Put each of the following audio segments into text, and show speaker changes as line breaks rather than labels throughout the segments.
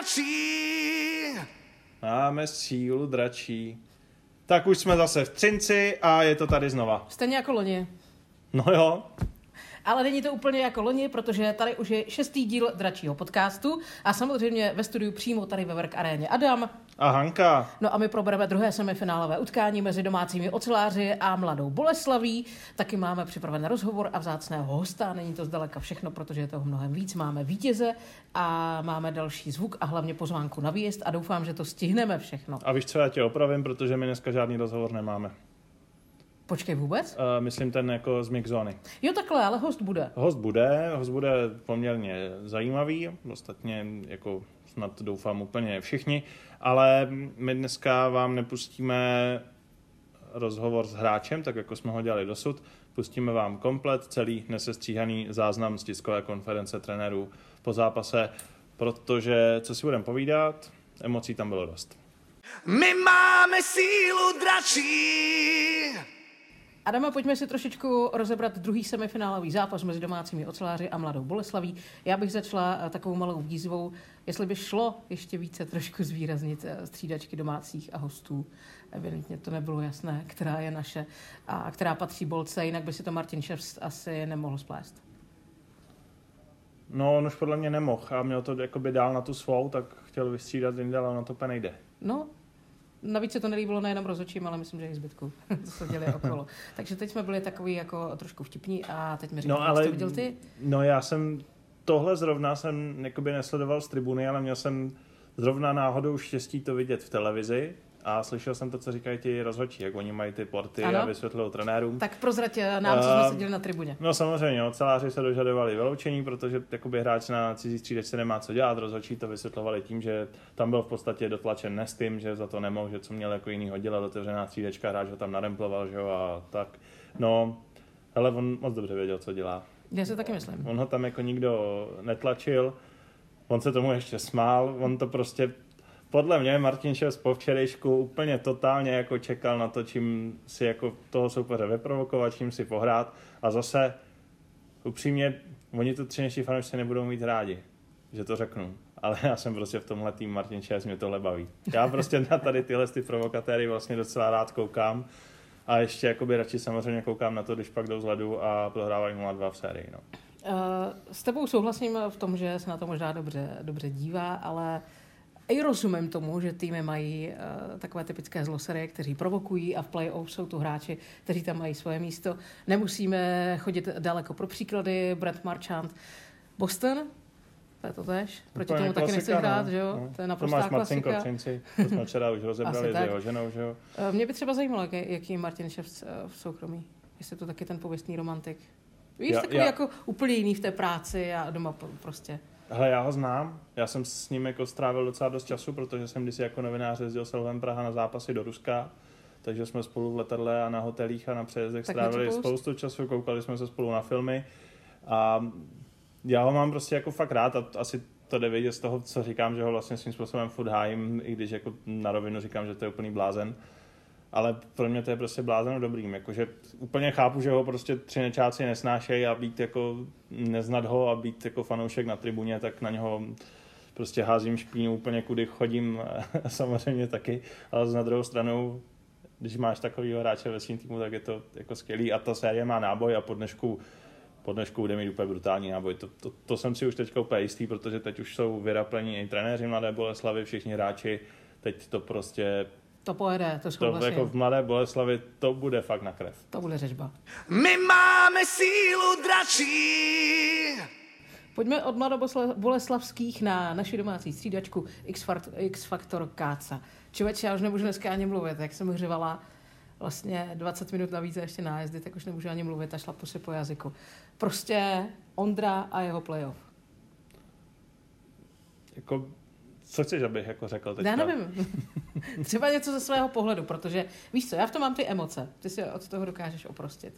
My máme sílu dračí.
Máme sílu dračí. Tak už jsme zase v Třinci a je to tady znova.
Stejně jako loni.
No jo,
Ale není to úplně jako loni, protože tady už je šestý díl dračího podcastu a samozřejmě ve studiu přímo tady ve Work Aréně Adam.
A Hanka.
No a my probereme druhé semifinálové utkání mezi domácími oceláři a mladou Boleslaví. Taky máme připraven rozhovor a vzácného hosta. Není to zdaleka všechno, protože je toho mnohem víc. Máme vítěze a máme další zvuk a hlavně pozvánku na výjezd a doufám, že to stihneme všechno.
A víš co, já tě opravím, protože my dneska žádný rozhovor nemáme.
Počkej vůbec?
Uh, myslím ten jako z Mixzony.
Jo takhle, ale host bude.
Host bude, host bude poměrně zajímavý, ostatně jako snad doufám úplně všichni, ale my dneska vám nepustíme rozhovor s hráčem, tak jako jsme ho dělali dosud. Pustíme vám komplet celý nesestříhaný záznam z tiskové konference trenérů po zápase, protože, co si budeme povídat, emocí tam bylo dost.
My máme sílu dračí.
Adama, pojďme si trošičku rozebrat druhý semifinálový zápas mezi domácími oceláři a mladou Boleslaví. Já bych začala eh, takovou malou výzvou, jestli by šlo ještě více trošku zvýraznit eh, střídačky domácích a hostů. Evidentně to nebylo jasné, která je naše a která patří Bolce, jinak by si to Martin Šefst asi nemohl splést.
No, on už podle mě nemohl a měl to jakoby dál na tu svou, tak chtěl vystřídat jinde, ale na to úplně nejde.
No, navíc se to nelíbilo nejenom rozhodčím, ale myslím, že i zbytku, co se děli okolo. Takže teď jsme byli takový jako trošku vtipní a teď mi říkáš,
No,
no,
ale-
ale... to viděl ty?
No já jsem tohle zrovna jsem jakoby nesledoval z tribuny, ale měl jsem zrovna náhodou štěstí to vidět v televizi a slyšel jsem to, co říkají ti rozhodčí, jak oni mají ty porty
Ano.
a vysvětlují trenérům.
Tak prozrať nám, co jsme seděli na tribuně.
No samozřejmě, oceláři se dožadovali vyloučení, protože jakoby hráč na cizí střídačce nemá co dělat, rozhodčí to vysvětlovali tím, že tam byl v podstatě dotlačen Nestym, že za to nemohl, že co měl jako jinýho dělat, otevřená střídačka, hráč ho tam naremploval, že jo, a tak. No, ale on moc dobře věděl, co dělá.
Já si taky myslím.
On ho tam jako nikdo netlačil, on se tomu ještě smál, on to prostě, podle mě Martin Šes po včerejšku úplně totálně jako čekal na to, čím si jako toho soupeře vyprovokovat, čím si pohrát a zase upřímně, oni tu třineští fanoušci nebudou mít rádi, že to řeknu. Ale já jsem prostě v tomhle tým Martin Šes, mě tohle baví. Já prostě na tady tyhle ty provokatéry vlastně docela rád koukám a ještě jakoby radši samozřejmě koukám na to, když pak jdou z ledu a prohrávají 0-2 v sérii. No.
Uh, s tebou souhlasím v tom, že se na to možná dobře, dobře dívá, ale i rozumím tomu, že týmy mají uh, takové typické zloserie, kteří provokují a v play-off jsou tu hráči, kteří tam mají svoje místo. Nemusíme chodit daleko pro příklady. Brad Marchand, Boston, to je to tež. Proti
Úplně
tomu taky nechci hrát,
no.
že jo?
No.
To je naprostá
Tomáš
klasika.
Třinci, to jsme včera už rozebrali s jeho ženou, že jo.
Uh, mě by třeba zajímalo, jaký, je Martin Ševc uh, v soukromí. Jestli to taky ten pověstný romantik. Víš,
Já-
takový
já-
jako úplně jiný v té práci a doma prostě.
Hele, já ho znám, já jsem s ním jako strávil docela dost času, protože jsem kdysi jako novinář jezdil s Lvem Praha na zápasy do Ruska, takže jsme spolu v letadle a na hotelích a na přejezdech
Tak
strávili spoustu času, koukali jsme se spolu na filmy a já ho mám prostě jako fakt rád a asi to jde vidět z toho, co říkám, že ho vlastně svým způsobem furt hájím, i když jako na rovinu říkám, že to je úplný blázen. Ale pro mě to je prostě blázeno dobrým, jakože úplně chápu, že ho prostě třinečáci nesnášejí a být jako, neznat ho a být jako fanoušek na tribuně, tak na něho prostě házím špínu úplně kudy chodím, samozřejmě taky, ale na druhou stranu, když máš takovýho hráče ve svým týmu, tak je to jako skvělý a ta série má náboj a po dnešku, po dnešku bude mít úplně brutální náboj. To, to, to jsem si už teďka úplně jistý, protože teď už jsou vyraplení i trenéři Mladé Boleslavy, všichni hráči, teď to prostě,
To pojede, to
to
souhlasím.
jako v Mladé Boleslavi, to bude fakt na krev.
To bude řežba.
My máme sílu dračí.
Pojďme od mladoboleslavských na naši domácí střídačku X, Fakt- X Factor Káca. Člověče, já už nemůžu dneska ani mluvit, jak jsem hřivala vlastně 20 minut navíc a ještě nájezdy, tak už nemůžu ani mluvit a šlapu si po jazyku. Prostě Ondra a jeho playoff.
Jako, co chceš, abych jako řekl teďka?
Já nevím. Třeba něco ze svého pohledu, protože víš co, já v tom mám ty emoce. Ty si od toho dokážeš oprostit.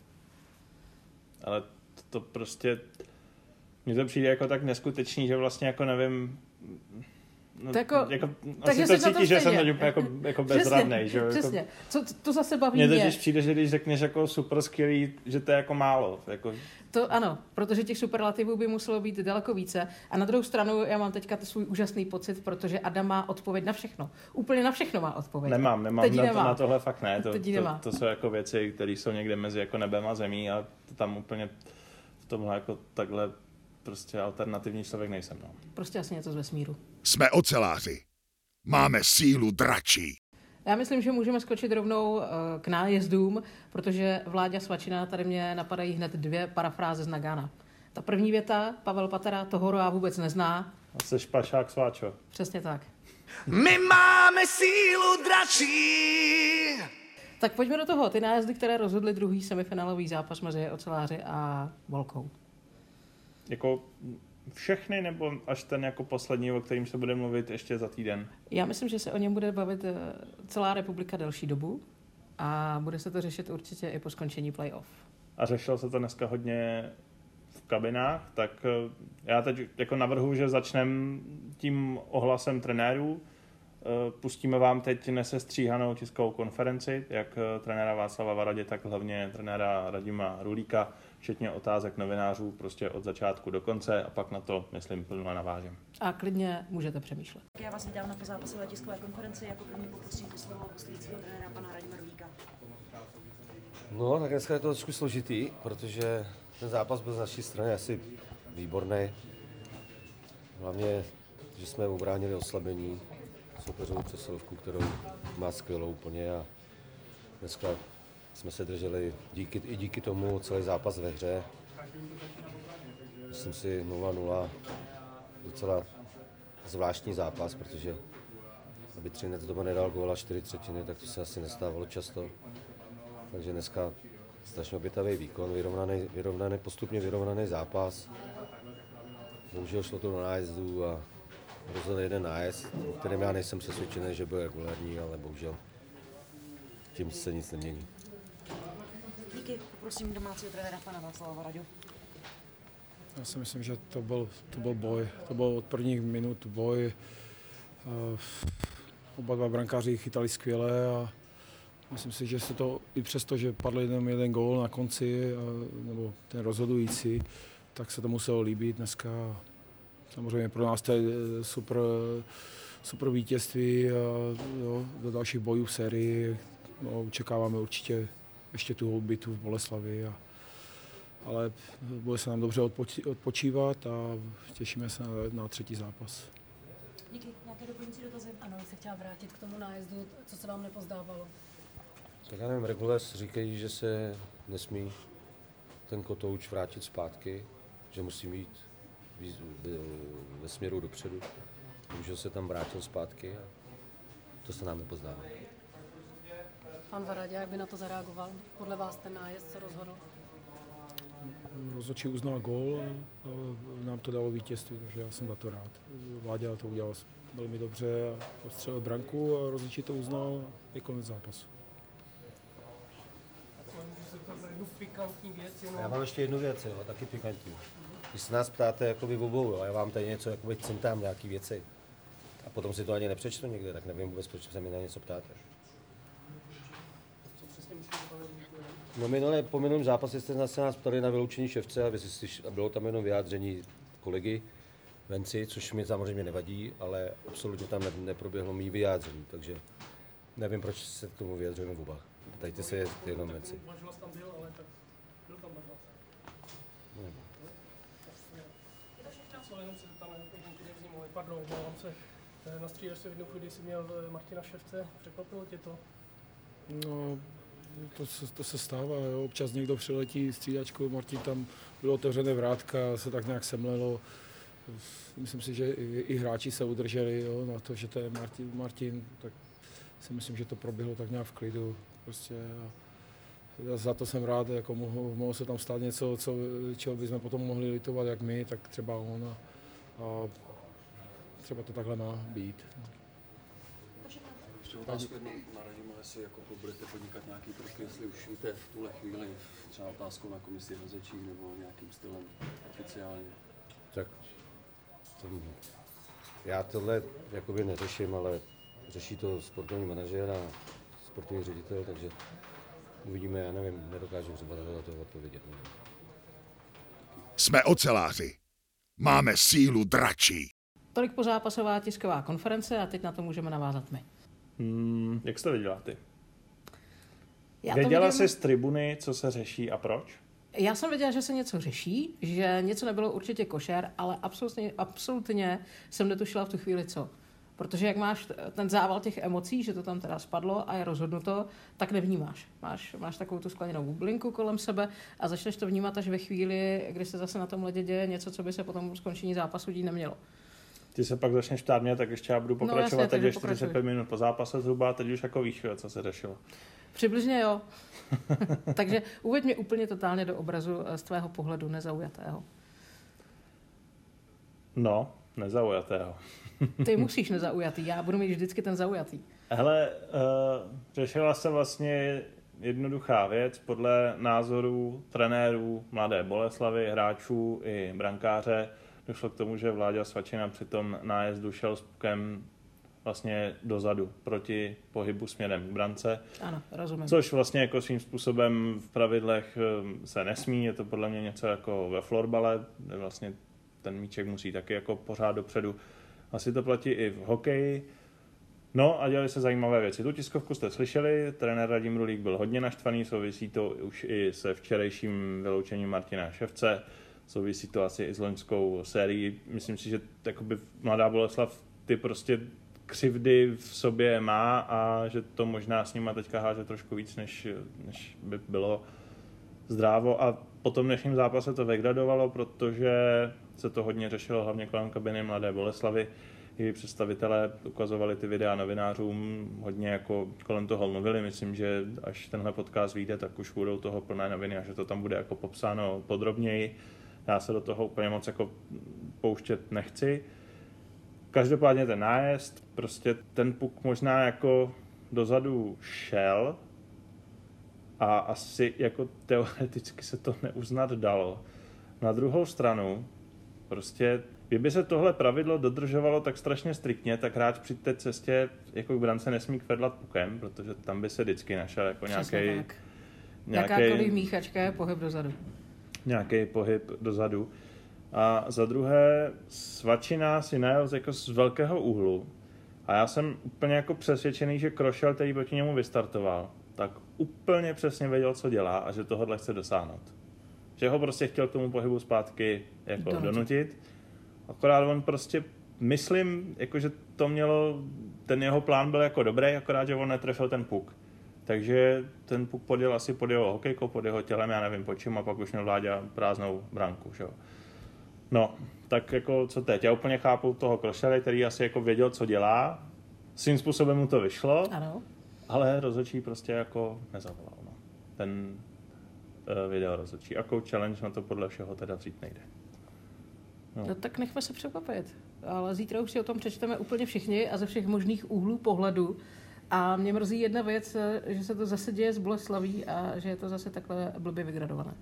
Ale to, to prostě, mně to přijde jako tak neskutečný, že vlastně jako nevím, no,
To jako-
jako
takže
asi to cítíš, že jsem teď úplně jako, jako bezradnej, že? Jako,
Přesně. Co, to zase baví
mně
mě.
totiž přijde, že když řekneš jako super skvělý, že to je jako málo. Jako,
To ano, protože těch superlativů by muselo být daleko více. A na druhou stranu já mám teďka svůj úžasný pocit, protože Adam má odpověď na všechno. Úplně na všechno má odpověď.
nemám, nemám,
Teď
na,
nemá.
To, na tohle fakt ne. To, to,
nemá.
to, jsou jako věci, které jsou někde mezi jako nebem a zemí a to tam úplně v tomhle jako takhle prostě alternativní člověk nejsem. No.
Prostě asi něco z vesmíru.
Jsme oceláři. Máme sílu dračí.
Já myslím, že můžeme skočit rovnou eh, k nájezdům, protože Vláďa Svačina tady mě napadají hned dvě parafráze z Nagana. Ta první věta, Pavel Patera, toho já vůbec nezná.
A jsi pašák sváčo.
Přesně tak.
My máme sílu dračí.
Tak pojďme do toho. Ty nájezdy, které rozhodly druhý semifinálový zápas mezi oceláři a Volkou.
Jako všechny, nebo až ten jako poslední, o kterým se bude mluvit ještě za týden?
Já myslím, že se o něm bude bavit eh, celá republika delší dobu a bude se to řešit určitě i po skončení playoff.
A řešilo se to dneska hodně v kabinách, tak eh, já teď jako navrhu, že začneme tím ohlasem trenérů. Eh, Pustíme vám teď nesestříhanou tiskovou konferenci, jak trenéra Václava Varadě, tak hlavně trenéra Radima Rulíka, včetně otázek novinářů prostě od začátku do konce a pak na to, myslím, plně navážem.
A klidně můžete přemýšlet.
Já vás vítám na pozápasové tiskové konferenci. Jako první poprosím o slovo hostujícího trenéra pana Radima Rulíka.
No, tak dneska je to trošku složitý, protože ten zápas byl z naší strany asi výborný. Hlavně, že jsme ubránili oslabení soupeřovou přesilovku, kterou má skvělou úplně a dneska jsme se drželi díky, i díky tomu celý zápas ve hře. Myslím si 0-0 docela zvláštní zápas, protože aby Třinec doma nedal góla 4 třetiny, tak to se asi nestávalo často. Takže dneska strašně obětavý výkon, vyrovnaný, vyrovnaný, postupně vyrovnaný zápas. Bohužel šlo to do nájezdů a rozhodl jeden nájezd, o kterém já nejsem přesvědčený, že byl regulární, ale bohužel tím se nic nemění.
Díky, poprosím domácího trenéra pana Václava Varaďu.
Já si myslím, že to byl, to byl boj. To byl od prvních minut boj. Eh, Oba dva brankáři chytali skvěle a myslím si, že se to i přesto, že padl jenom jeden gól na konci, eh, nebo ten rozhodující, tak se to muselo líbit dneska. Samozřejmě pro nás to je eh, super, super vítězství jo, do dalších bojů v sérii. No, očekáváme určitě ještě tu bitvu v Boleslavi. A, ale bude se nám dobře odpočívat a těšíme se na, na třetí zápas.
Díky, nějaké doplňující dotazy?
Ano, bych se chtěla vrátit k tomu nájezdu, co se vám nepozdávalo.
Tak já nevím, regules říkají, že se nesmí ten kotouč vrátit zpátky, že musí mít ve- směru dopředu. Bohužel se tam vrátil zpátky a to se nám nepozdává.
Pan Varadě, jak by na to zareagoval? Podle vás ten nájezd se rozhodl?
Rozhodčí uznal gól a, a nám to dalo vítězství, takže já jsem za to rád. Vláďa to udělal velmi dobře a postřelil branku a rozhodčí to uznal a je konec zápasu.
Já mám ještě jednu věc, jo, taky pikantní. Když se nás ptáte jako vy obou, jo, já vám tady něco jakoby centám nějaký věci a potom si to ani nepřečtu někde, tak nevím vůbec, proč se mi na něco ptáte. No minule, po minulém zápase jste se nás ptali na vyloučení ševce a, vy a bylo tam jenom vyjádření kolegy Venci, což mi samozřejmě nevadí, ale absolutně tam ne, neproběhlo mý vyjádření, takže nevím, proč se k tomu vyjadřujeme oba. Ptajte se jenom Venci.
Pardon, omlouvám se. Na střídač se v jednu chvíli jsi měl Martina Ševce, překvapilo tě to?
No, to se, to se stává, jo. občas někdo přiletí střídačkou, Martin tam bylo otevřené vrátka, se tak nějak semlelo. Myslím si, že i, i hráči se udrželi jo, na to, že to je Martin, Martin, tak si myslím, že to proběhlo tak nějak v klidu. Prostě a za to jsem rád, jako mohlo, mohlo se tam stát něco, co, čeho bychom potom mohli litovat, jak my, tak třeba on. A, a třeba to takhle má být.
Ještě otázku na Jestli jako budete podnikat nějaký kroky, jestli už víte v tuhle chvíli třeba otázkou na komisi rozhodčí nebo nějakým stylem oficiálně.
Tak to, já tohle jakoby neřeším, ale řeší to sportovní manažer a sportovní ředitel, takže uvidíme, já nevím, nedokážu třeba na to odpovědět. nevím.
Jsme oceláři. Máme sílu dračí.
Tolik pozápasová tisková konference a teď na to můžeme navázat my.
Hmm, jak jsi to viděla ty?
Já to
Věděla
vidím-
jsi z tribuny, co se řeší a proč?
Já jsem věděla, že se něco řeší, že něco nebylo určitě košer, ale absolutně, absolutně jsem netušila v tu chvíli co. Protože jak máš ten zával těch emocí, že to tam teda spadlo a je rozhodnuto, tak nevnímáš. Máš, máš takovou tu skleněnou bublinku kolem sebe a začneš to vnímat až ve chvíli, kdy se zase na tom ledě děje něco, co by se potom skončení zápasu dít nemělo.
Ty se pak začneš ptát mě, tak ještě já budu
No,
pokračovat.
jasně,
teď je 45
pokračuj.
minut po zápase zhruba, teď už jako víš, co se řešilo.
Přibližně jo. Takže uveď mě úplně totálně do obrazu eh, z tvého pohledu nezaujatého.
No, nezaujatého.
Ty musíš nezaujatý, já budu mít vždycky ten zaujatý.
Hele, uh, řešila se vlastně jednoduchá věc podle názorů trenérů Mladé Boleslavy, hráčů i brankáře. Došlo k tomu, že Vláďa Svačina při tom nájezdu šel s pukem vlastně dozadu proti pohybu směrem k brance.
Ano, rozumím.
Což vlastně jako svým způsobem v pravidlech eh, se nesmí, je to podle mě něco jako ve florbale, kde vlastně ten míček musí taky jako pořád dopředu. Asi to platí i v hokeji. No a dělali se zajímavé věci. Tu tiskovku jste slyšeli, trenér Radim Rulík byl hodně naštvaný, souvisí to už i se včerejším vyloučením Martina Ševce, souvisí to asi i s loňskou sérií. Myslím si, že jakoby mladá Boleslav ty prostě křivdy v sobě má a že to možná s nima teďka háže trošku víc, než, než by bylo zdrávo. A po tom dnešním zápase to vygradovalo, protože se to hodně řešilo hlavně kolem kabiny Mladé Boleslavy. I představitelé ukazovali ty videa novinářům, hodně jako kolem toho mluvili. Myslím, že až tenhle podcast vyjde, tak už budou toho plné noviny a že to tam bude jako popsáno podrobněji. Já se do toho úplně moc jako pouštět nechci. Každopádně ten nájezd, prostě ten puk možná jako dozadu šel a asi jako teoreticky se to neuznat dalo. Na druhou stranu, prostě kdyby se tohle pravidlo dodržovalo tak strašně striktně, tak hráč při té cestě jako k brance nesmí kvedlat pukem, protože tam by se vždycky našel jako nějaký
tak. Jakákoliv míchačka je pohyb dozadu.
Nějaký pohyb dozadu. A za druhé, svačina si najel z- jako z velkého úhlu. A já jsem úplně jako přesvědčený, že Krošel, který proti němu vystartoval, tak úplně přesně věděl, co dělá a že tohle chce dosáhnout. Že ho prostě chtěl k tomu pohybu zpátky jako
Donutit.
donutit. donutit. Akorát on prostě, myslím, jako že to mělo, ten jeho plán byl jako dobrý, akorát, že on netrefil ten puk. Takže ten puk podjel asi pod jeho hokejkou, pod jeho tělem, já nevím po čím, a pak už měl Vláďa prázdnou branku, že. No, tak jako co teď? Já úplně chápu toho Krošele, který asi jako věděl, co dělá. Svým způsobem mu to vyšlo,
Ano.
ale rozhodčí prostě jako nezavolal. No. Ten uh, video rozhodčí. Coach challenge na to podle všeho teda vzít nejde. No.
No tak nechme se překvapit. Ale zítra už si o tom přečteme úplně všichni a ze všech možných úhlů pohledu. A mě mrzí jedna věc, eh, že se to zase děje z Boleslaví a že je to zase takhle blbě vygradované.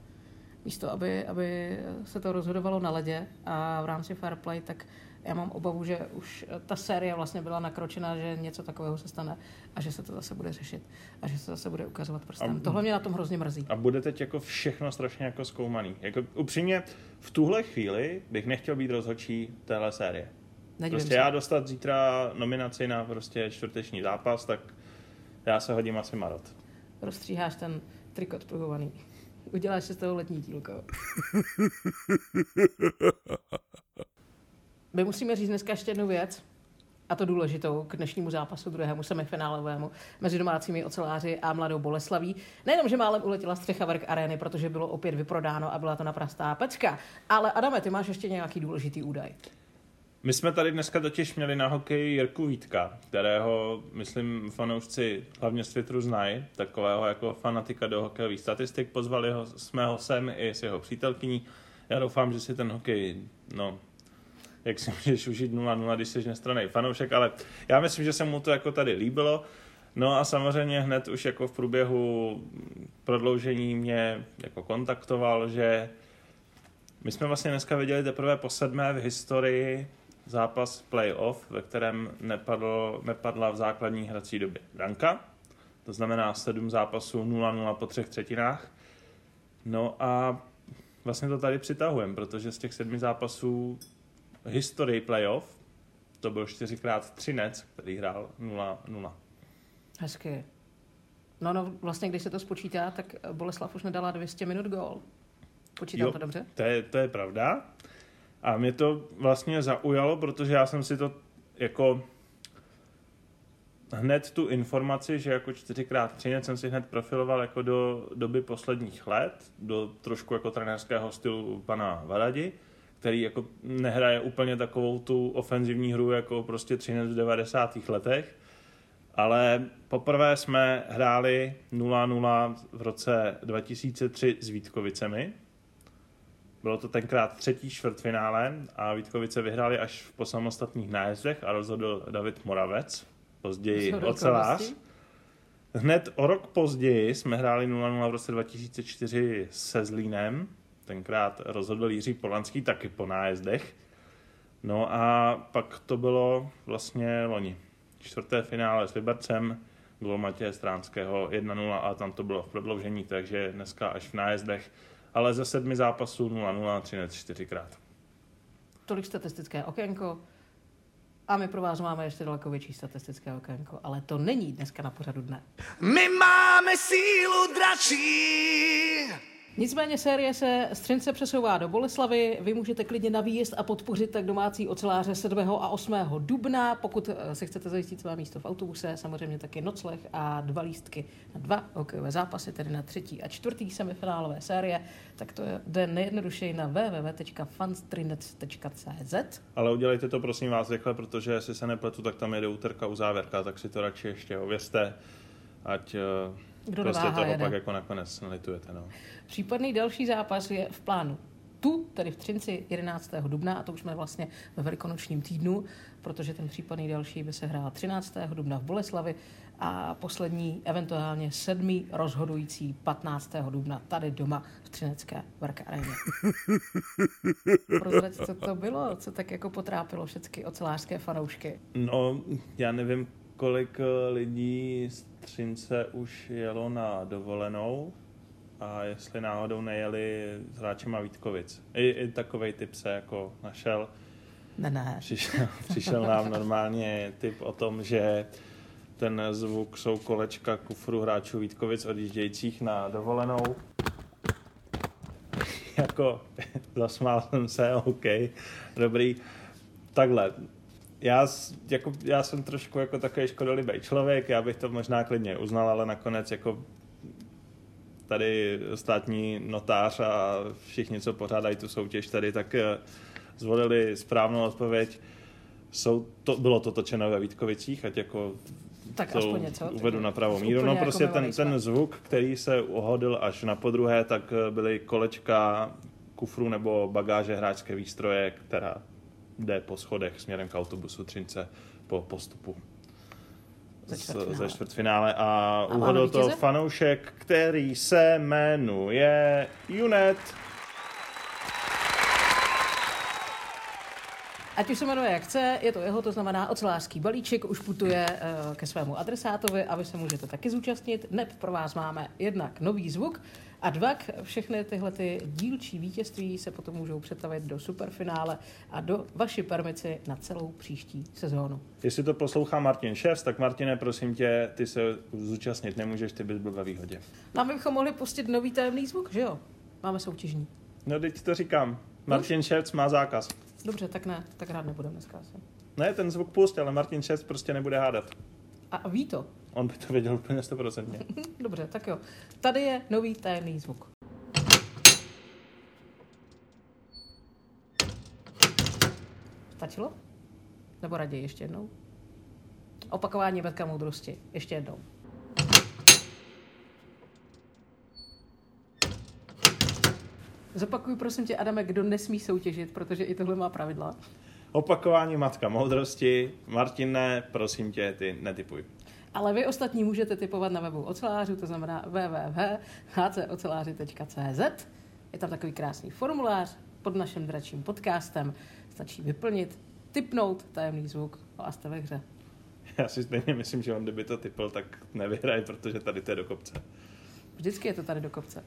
Místo, aby, aby se to rozhodovalo na ledě a v rámci fair play, tak já mám obavu, že už ta série vlastně byla nakročena, že něco takového se stane a že se to zase bude řešit a že se zase bude ukazovat prstem.
A-
Tohle mě na tom hrozně mrzí.
A bude teď jako všechno strašně jako zkoumaný. Jako upřímně, v tuhle chvíli bych nechtěl být rozhodčí téhle série.
Nedivím
prostě
se.
já dostat zítra nominaci na prostě čtvrteční zápas, tak já se hodím asi marot.
Rozstříháš ten trikot pruhovaný. Uděláš si z toho letní dílko. My musíme říct dneska ještě jednu věc, a to důležitou k dnešnímu zápasu druhému semifinálovému mezi domácími oceláři a mladou Boleslaví. Nejenom, že málem uletěla střecha vrch arény, protože bylo opět vyprodáno a byla to naprostá pecka, ale Adame, ty máš ještě nějaký důležitý údaj.
My jsme tady dneska totiž měli na hokeji Jirku Vítka, kterého, myslím, fanoušci hlavně z Twitteru znají, takového jako fanatika do hokejových statistik. Pozvali ho, jsme ho sem i s jeho přítelkyní. Já doufám, že si ten hokej, no, jak si můžeš užít 0-0, když jsi nestranej fanoušek, ale já myslím, že se mu to jako tady líbilo. No a samozřejmě hned už jako v průběhu prodloužení mě jako kontaktoval, že my jsme vlastně dneska viděli teprve po sedmé v historii zápas playoff, ve kterém nepadl, nepadla v základní hrací době branka. To znamená sedm zápasů 0-0 po třech třetinách. No a vlastně to tady přitahujeme, protože z těch sedmi zápasů historii playoff to byl 4x13, který hrál 0-0.
Hezky. No, no, vlastně, když se to spočítá, tak Boleslav už nedala 200 minut gól. Počítám
Jo,
to dobře?
To je, to je pravda. A mě to vlastně zaujalo, protože já jsem si to jako hned tu informaci, že jako 4x3 jsem si hned profiloval jako do doby posledních let, do trošku jako trenérského stylu pana Varadi, který jako nehraje úplně takovou tu ofenzivní hru jako prostě Třinec v 90. letech, ale poprvé jsme hráli 0-0 v roce 2003 s Vítkovicemi. Bylo to tenkrát třetí čtvrtfinále a Vítkovice vyhráli až po samostatných nájezdech a rozhodl David Moravec, později ocelář. Hned o rok později jsme hráli 0-0 v roce 2004 se Zlínem. Tenkrát rozhodl Jiří Polanský taky po nájezdech. No a pak to bylo vlastně loni. Čtvrté finále s Libercem, gol Matěje Stránského 1-0 a tam to bylo v prodloužení, takže dneska až v nájezdech. Ale ze sedmi zápasů 0-0, 13 čtyřikrát.
Tolik statistické okénko. A my pro vás máme ještě daleko větší statistické okénko, ale to není dneska na pořadu dne.
My máme sílu dračí.
Nicméně série se z Třince přesouvá do Boleslavy. Vy můžete klidně na výjezd a podpořit tak domácí oceláře 7. a 8. dubna. Pokud eh, si chcete zajistit své místo v autobuse, samozřejmě taky nocleh a dva lístky na dva hokejové zápasy, tedy na třetí a čtvrtý semifinálové série, tak to jde nejjednodušeji na www.fanstrinec.cz.
Ale udělejte to prosím vás rychle, protože jestli se nepletu, tak tam jede úterka u závěrka, tak si to radši ještě ověste, ať eh,
Kdo
prostě toho
jede.
pak jako nakonec nelitujete. No.
Případný další zápas je v plánu tu, tedy v Třinci 11. dubna, a to už jsme vlastně ve velikonočním týdnu, protože ten případný další by se hrál 13. dubna v Boleslavi a poslední, eventuálně sedmý rozhodující 15. dubna tady doma v Třinecké Varka aréně. Prozrať, co to bylo, co tak jako potrápilo všechny ocelářské fanoušky.
no, já nevím, kolik eh, lidí z Třince už jelo na dovolenou a jestli náhodou nejeli s hráčema Vítkovic. I, i takovej typ se jako našel.
Ne, ne.
Přišel, přišel nám normálně tip o tom, že ten zvuk jsou kolečka kufru hráčů Vítkovic odjíždějících na dovolenou. jako zasmál jsem se, OK, dobrý. Takhle, já, jako, já jsem trošku jako takový škodolibý člověk, já bych to možná klidně uznal, ale nakonec jako tady státní notář a všichni, co pořádají tu soutěž tady, tak eh, zvolili správnou odpověď. Jsou to, bylo to točeno ve Vítkovicích, ať jako
Tak
to
aspoň něco,
uvedu
tak
na pravou míru. No
jako
prostě
mimo
ten, ten zvuk, který se uhodil až na podruhé, tak eh, byly kolečka kufru nebo bagáže hráčské výstroje, která jde po schodech směrem k autobusu Třince po postupu
Ze čtvrtfinále.
ze čtvrtfinále a,
máme
uhodl to fanoušek, který se jmenuje Junet.
Ať už se jmenuje jak chce, je to jeho, to znamená ocelářský balíček, už putuje eh, ke svému adresátovi a vy se můžete taky zúčastnit. Neb pro vás máme jednak nový zvuk a dvak všechny tyhle ty dílčí vítězství se potom můžou přetavit do superfinále a do vaší permici na celou příští sezónu.
Jestli to poslouchá Martin Ševs, tak Martine, prosím tě, ty se zúčastnit nemůžeš, ty bys byl ve výhodě.
Nám bychom mohli pustit nový tajemný zvuk, že jo? Máme soutěžní.
No, teď to říkám. Martin Ševc má zákaz.
Dobře, tak ne, tak rád nebudeme dneska asi.
Ne, ten zvuk pust, ale Martin Ševc prostě nebude hádat.
A ví to.
On by to věděl úplně stoprocentně.
Dobře, tak jo. Tady je nový tajemný zvuk. Stačilo? Nebo raději ještě jednou? Opakování betka moudrosti. Ještě jednou. Zopakuj prosím tě, Adame, kdo nesmí soutěžit, protože i tohle má pravidla.
Opakování matka moudrosti. Martine, prosím tě, ty netypuj.
Ale vy ostatní můžete typovat na webu ocelářů, to znamená www.hcoceláři.cz. Je tam takový krásný formulář pod naším dračím podcastem. Stačí vyplnit typnout tajemný zvuk a jste ve hře.
Já si stejně myslím, že on kdyby to typl, tak nevyhraje, protože tady to je do kopce.
Vždycky je to tady do kopce.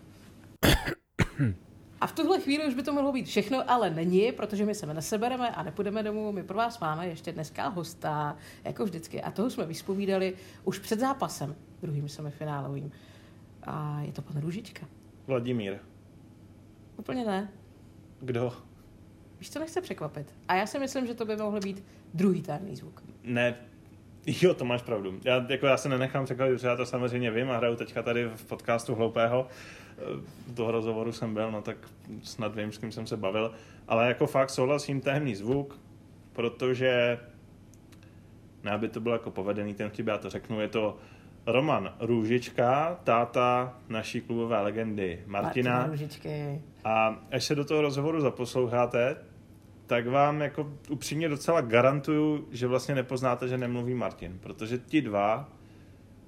A v tuhle chvíli už by to mohlo být všechno, ale není, protože my se nesebereme a nepůjdeme domů. My pro vás máme ještě dneska hosta, jako vždycky. A toho jsme vyspovídali už před zápasem, druhým semifinálovým. A je to pan Růžička.
Vladimír.
Úplně ne.
Kdo?
Víš, co nechce překvapit. A já si myslím, že to by mohl být druhý tajemný zvuk.
Ne, jo, to máš pravdu. Já, jako já se nenechám překvapit, protože já to samozřejmě vím a hraju teďka tady v podcastu Hloupého. Do toho rozhovoru jsem byl, no tak snad vím, s kým jsem se bavil. Ale jako fakt souhlasím, tajemný zvuk, protože ne, aby to bylo jako povedený ten vtip, já to řeknu, je to Roman Růžička, táta naší klubové legendy Martina.
Martina Růžičky.
A až se do toho rozhovoru zaposloucháte, tak vám jako upřímně docela garantuju, že vlastně nepoznáte, že nemluví Martin, protože ti dva,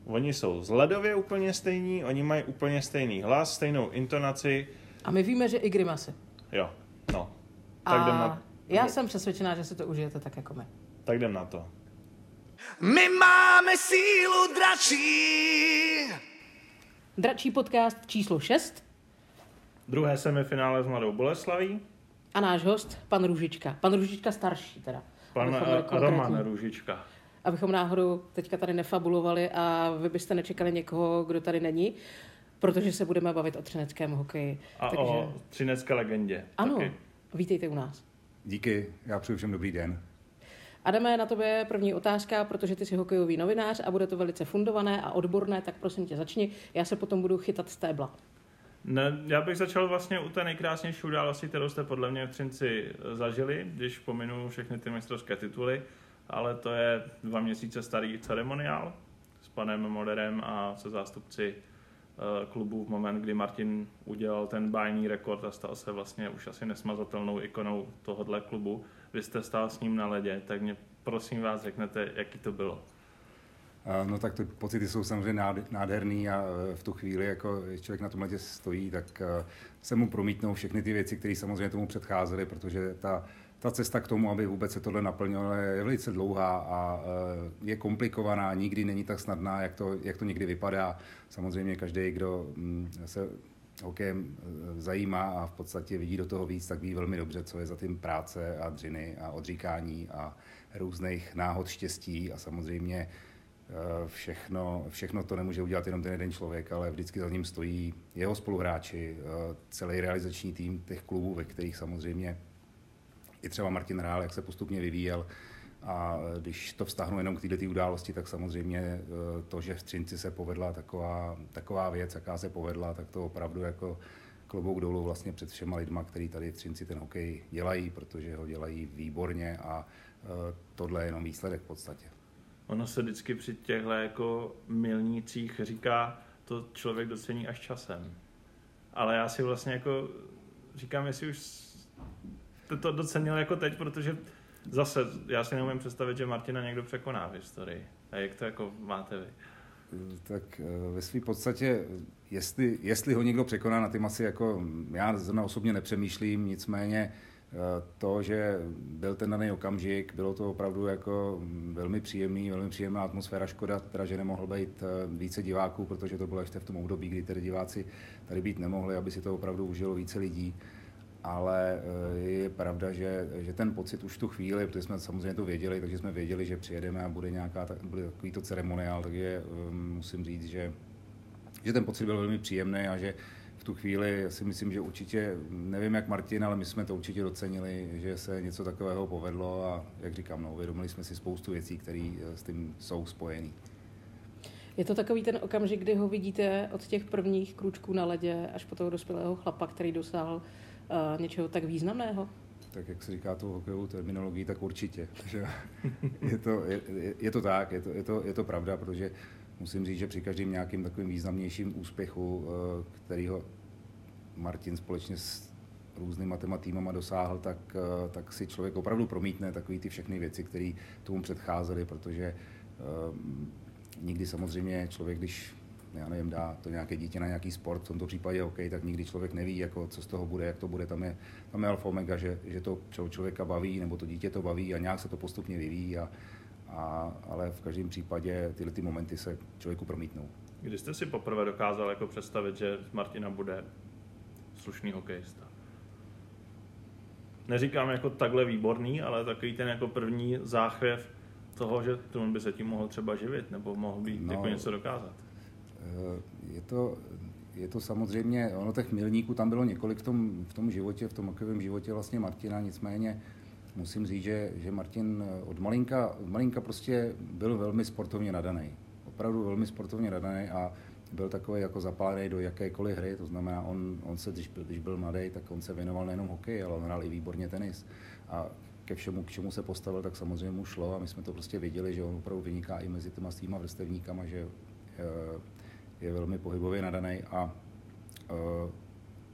oni jsou z ledově úplně stejní, oni mají úplně stejný hlas, stejnou intonaci.
A my víme, že i grimasy.
Jo, no.
Tak a jdem na... já jsem přesvědčená, že si to užijete tak jako my.
Tak jdem na to.
My máme sílu dračí.
Dračí podcast číslo 6.
Druhé semifinále s Mladou Boleslaví.
A náš host, pan Růžička. Pan Růžička starší teda.
Pan Roman Růžička.
Abychom náhodou teďka tady nefabulovali a vy byste nečekali někoho, kdo tady není, protože se budeme bavit o třineckém hokeji.
A Takže... o třinecké legendě.
Ano, taky. vítejte u nás.
Díky, já přeju všem dobrý den.
Adame, na tobě první otázka, protože ty jsi hokejový novinář a bude to velice fundované a odborné, tak prosím tě začni. Já se potom budu chytat stébla.
Ne, já bych začal vlastně u té nejkrásnější události, kterou jste podle mě v Třinci zažili, když pominu všechny ty mistrovské tituly, ale to je dva měsíce starý ceremoniál s panem Moderem a se zástupci uh, klubu v moment, kdy Martin udělal ten bájný rekord a stal se vlastně už asi nesmazatelnou ikonou tohohle klubu. Vy jste stál s ním na ledě, tak mě prosím vás řeknete, jaký to bylo.
No tak ty pocity jsou samozřejmě nádherný a v tu chvíli, jako člověk na tomhle stojí, tak se mu promítnou všechny ty věci, které samozřejmě tomu předcházely, protože ta, ta cesta k tomu, aby vůbec se tohle naplnilo, je velice dlouhá a je komplikovaná, nikdy není tak snadná, jak to, jak to někdy vypadá. Samozřejmě každý, kdo mm, se hokejem zajímá a v podstatě vidí do toho víc, tak ví velmi dobře, co je za tím práce a dřiny a odříkání a různých náhod štěstí a samozřejmě Eh, všechno, všechno to nemůže udělat jenom ten jeden člověk, ale vždycky za ním stojí jeho spoluhráči, eh, celý realizační tým těch klubů, ve kterých samozřejmě i třeba Martin Hrál, jak se postupně vyvíjel. A když to vztahnu jenom k této události, tak samozřejmě eh, to, že v Třinci se povedla taková, taková věc, jaká se povedla, tak to opravdu jako klobouk dolů vlastně před všema lidma, kteří tady v Třinci ten hokej dělají, protože ho dělají výborně a tohle je jenom výsledek v podstatě
ono se vždycky při těchto jako milnících říká, to člověk docení až časem. Ale já si vlastně jako říkám, jestli už to docenil jako teď, protože zase já si neumím představit, že Martina někdo překoná v historii. A jak to jako máte vy?
Tak eh, ve své podstatě, jestli, jestli ho někdo překoná, na tím asi jako já zrovna osobně nepřemýšlím, nicméně Eh, to, že byl ten daný okamžik, bylo to opravdu jako velmi příjemný, velmi příjemná atmosféra. Škoda, teda, že nemohl být eh, více diváků, protože to bylo ještě v tom období, kdy tedy diváci tady být nemohli, aby si to opravdu užilo více lidí. Ale eh, je pravda, že, že ten pocit už tu chvíli, protože jsme samozřejmě to věděli, takže jsme věděli, že přijedeme a bude nějaká bude takový to ceremoniál, takže musím říct, že, že ten pocit byl velmi příjemný a že tu chvíli si myslím, že určitě, nevím jak Martin, ale my jsme to určitě docenili, že se něco takového povedlo a jak říkám, no, uvědomili jsme si spoustu věcí, které s tím jsou spojené.
Je to takový ten okamžik, kdy ho vidíte od těch prvních krůčků na ledě až po toho dospělého chlapa, který dosáhl něčeho tak významného?
Tak jak se říká tu hokejovou terminologii, tak určitě. Že je, to, je, je, to tak, je to, je, to, je to pravda, protože musím říct, že při každém nějakým takovým významnějším úspěchu, eh, kterýho Martin společně s různýma těma týmama dosáhl, tak, eh, tak si člověk opravdu promítne takové ty všechny věci, které tomu předcházely, protože uh, nikdy samozřejmě člověk, když já nevím, dá to nějaké dítě na nějaký sport, v tomto případě OK, tak nikdy člověk neví, jako, co z toho bude, jak to bude. Tam je, tam je alfa omega, že, že to člověka baví, nebo to dítě to baví a nějak se to postupně vyvíjí. A, a, ale v každém případě tyhle ty momenty se člověku promítnou.
Kdy jste si poprvé dokázal jako představit, že z Martina bude slušný hokejista? Neříkám jako takhle výborný, ale takový ten jako první záchvěv toho, že on by se tím mohl třeba živit, nebo mohl být no, jako něco dokázat.
Eh, je to, je to samozřejmě, ono těch milníků tam bylo několik v tom, v tom životě, v tom hokejovém životě vlastně Martina, nicméně musím říct, že, že Martin od malinka, od malinka prostě byl velmi sportovně nadaný. Opravdu velmi sportovně nadaný a byl takový jako zapálený do jakékoliv hry, to znamená, on, on se, když byl, když byl mladý, tak on se věnoval nejenom hokej, ale on hrál i výborně tenis. A ke všemu, k čemu se postavil, tak samozřejmě mu šlo a my jsme to prostě viděli, že on opravdu vyniká i mezi těma svýma vrstevníkama, že eh, je velmi pohybově nadaný a eh,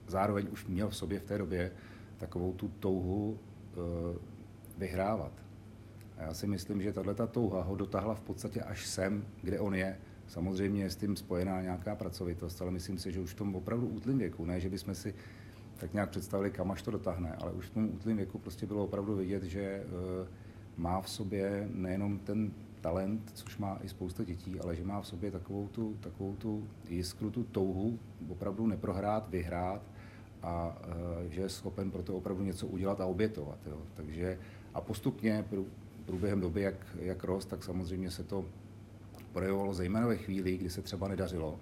zároveň už měl v sobě v té době takovou tu touhu eh, vyhrávat. A já si myslím, že tahle touha ho dotáhla v podstatě až sem, kde on je. Samozřejmě je s tím spojená nějaká pracovitost, ale myslím si, že už v tom opravdu útlým věku, ne, že bychom si tak nějak představili, kam až to dotáhne, ale už v tom útlým věku prostě bylo opravdu vidět, že uh, má v sobě nejenom ten talent, což má i spousta dětí, ale že má v sobě takovou tu, takovou tu jiskru, tu touhu opravdu neprohrát, vyhrát a uh, že je schopen pro to opravdu něco udělat a obětovat. Jo. Takže a postupně průběhem doby, jak, jak rost, tak samozřejmě se to projevovalo zejména ve chvíli, kdy se třeba nedařilo,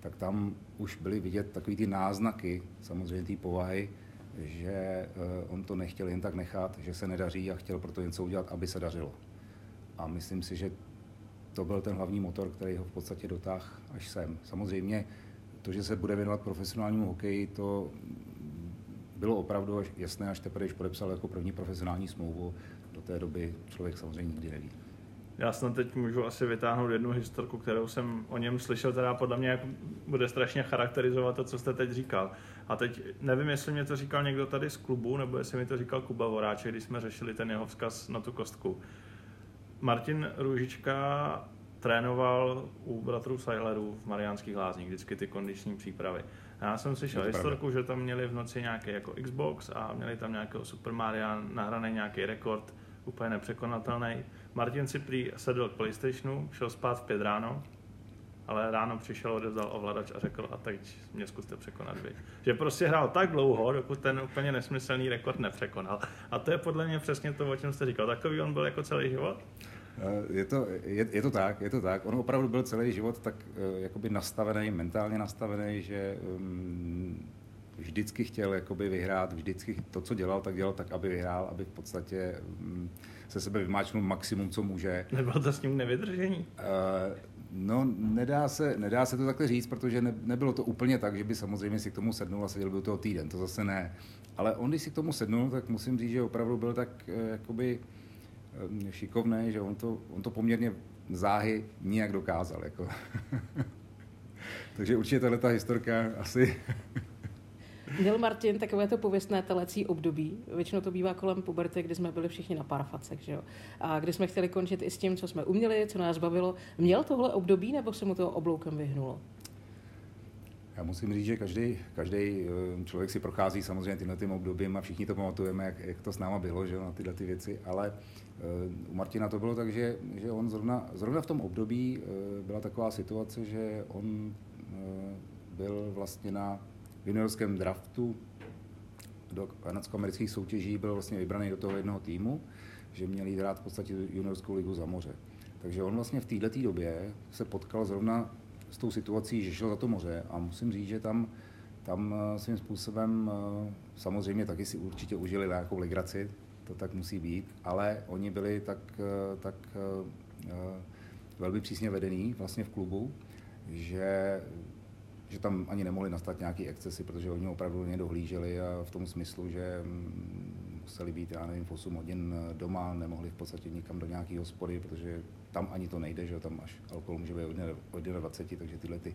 tak tam už byly vidět takové ty náznaky, samozřejmě té povahy, že eh, on to nechtěl jen tak nechat, že se nedaří a chtěl proto něco udělat, aby se dařilo. A myslím si, že to byl ten hlavní motor, který ho v podstatě dotáhl až sem. Samozřejmě to, že se bude věnovat profesionálnímu hokeji, to bylo opravdu jasné, až teprve, když podepsal jako první profesionální smlouvu. Do té doby člověk samozřejmě nikdy neví.
Já snad teď můžu asi vytáhnout jednu historku, kterou jsem o něm slyšel, která podle mě bude strašně charakterizovat to, co jste teď říkal. A teď nevím, jestli mě to říkal někdo tady z klubu, nebo jestli mi to říkal Kuba Voráček, když jsme řešili ten jeho vzkaz na tu kostku. Martin Růžička trénoval u bratrů Seilerů v Mariánských lázních, vždycky ty kondiční přípravy. Já jsem slyšel historku, že tam měli v noci nějaký jako Xbox a měli tam nějakého Super Mario, nahraný nějaký rekord, úplně nepřekonatelný. Martin si prý sedl k PlayStationu, šel spát v pět ráno, ale ráno přišel, odevzdal ovladač a řekl, a teď mě zkuste překonat vy. Že prostě hrál tak dlouho, dokud ten úplně nesmyslný rekord nepřekonal. A to je podle mě přesně to, o čem jste říkal. Takový on byl jako celý život?
Eh, je to, je, je to tak, je to tak. On opravdu byl celý život tak uh, jakoby nastavený, mentálně nastavený, že um, vždycky chtěl jakoby vyhrát, vždycky to, co dělal, tak dělal tak, aby vyhrál, aby v podstatě um, se sebe vymáčknul maximum, co může.
Nebylo to s ním nevydržení? Uh,
No, nedá se, nedá se to takhle říct, protože ne, nebylo to úplně tak, že by samozřejmě si k tomu sednul a seděl by toho týden, to zase ne. Ale on, když si k tomu sednul, tak musím říct, že opravdu byl tak eh, jakoby eh, šikovný, že on to, on to poměrně záhy nijak dokázal. Jako. Takže určitě tahle ta historka asi
Měl Martin takové to pověstné telecí období. Většinou to bývá kolem puberty, kdy jsme byli všichni na parfacech, že jo? A kdy jsme chtěli končit i s tím, co jsme uměli, co nás bavilo. Měl tohle období, nebo se mu to obloukem vyhnulo?
Já musím říct, že každý, každý eh, člověk si prochází samozřejmě tímhle tím obdobím a všichni to pamatujeme, jak, jak to s náma bylo, že na tyhle ty věci, ale uh, u Martina to bylo tak, že, že on zrovna, zrovna v tom období uh, byla taková situace, že on byl vlastně na juniorském draftu do kanadsko-amerických soutěží byl vlastně vybraný do toho jednoho týmu, že měli hrát v podstatě juniorskou ligu za moře. Takže on vlastně v této době se potkal zrovna s tou situací, že šel za to moře a musím říct, že tam, tam eh, svým způsobem eh, samozřejmě taky si určitě užili nějakou legraci, to tak musí být, ale oni byli tak, eh, tak velmi přísně vedení vlastně v klubu, že že tam ani nemohli nastat nějaké excesy, protože oni opravdu ně dohlíželi a v tom smyslu, že mm, museli být, já nevím, v 8 hodin doma, nemohli v podstatě nikam do nějaké hospody, protože tam ani to nejde, že tam až alkohol může být od 21, takže tyhle ty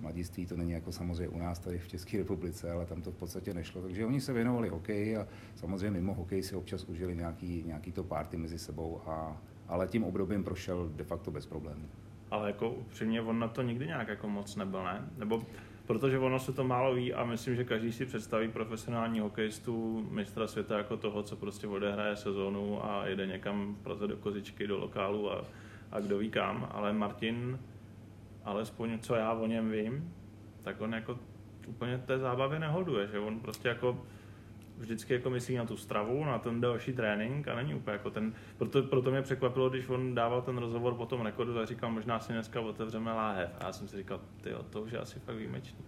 mladiství to není jako samozřejmě u nás tady v České republice, ale tam to v podstatě nešlo. Takže oni se věnovali hokeji a samozřejmě mimo hokej si občas užili nějaký, nějaký to party mezi sebou, a, ale tím obdobím prošel de facto bez problémů.
Ale jako upřímně on na to nikdy nějak jako moc nebyl, ne? Nebo protože ono se to málo ví a myslím, že každý si představí profesionální hokejistu mistra světa jako toho, co prostě odehraje sezónu a jede někam v Praze do kozičky, do lokálu a, a kdo ví kam, ale Martin, alespoň co já o něm vím, tak on jako úplně té zábavě nehoduje, že on prostě jako vždycky jako myslí na tu stravu, na ten další trénink a není úplně jako ten, proto, proto mě překvapilo, když on dával ten rozhovor po tom rekordu, tak říkal, možná si dneska otevřeme láhev. A já jsem si říkal, ty to už je asi fakt výjimečný.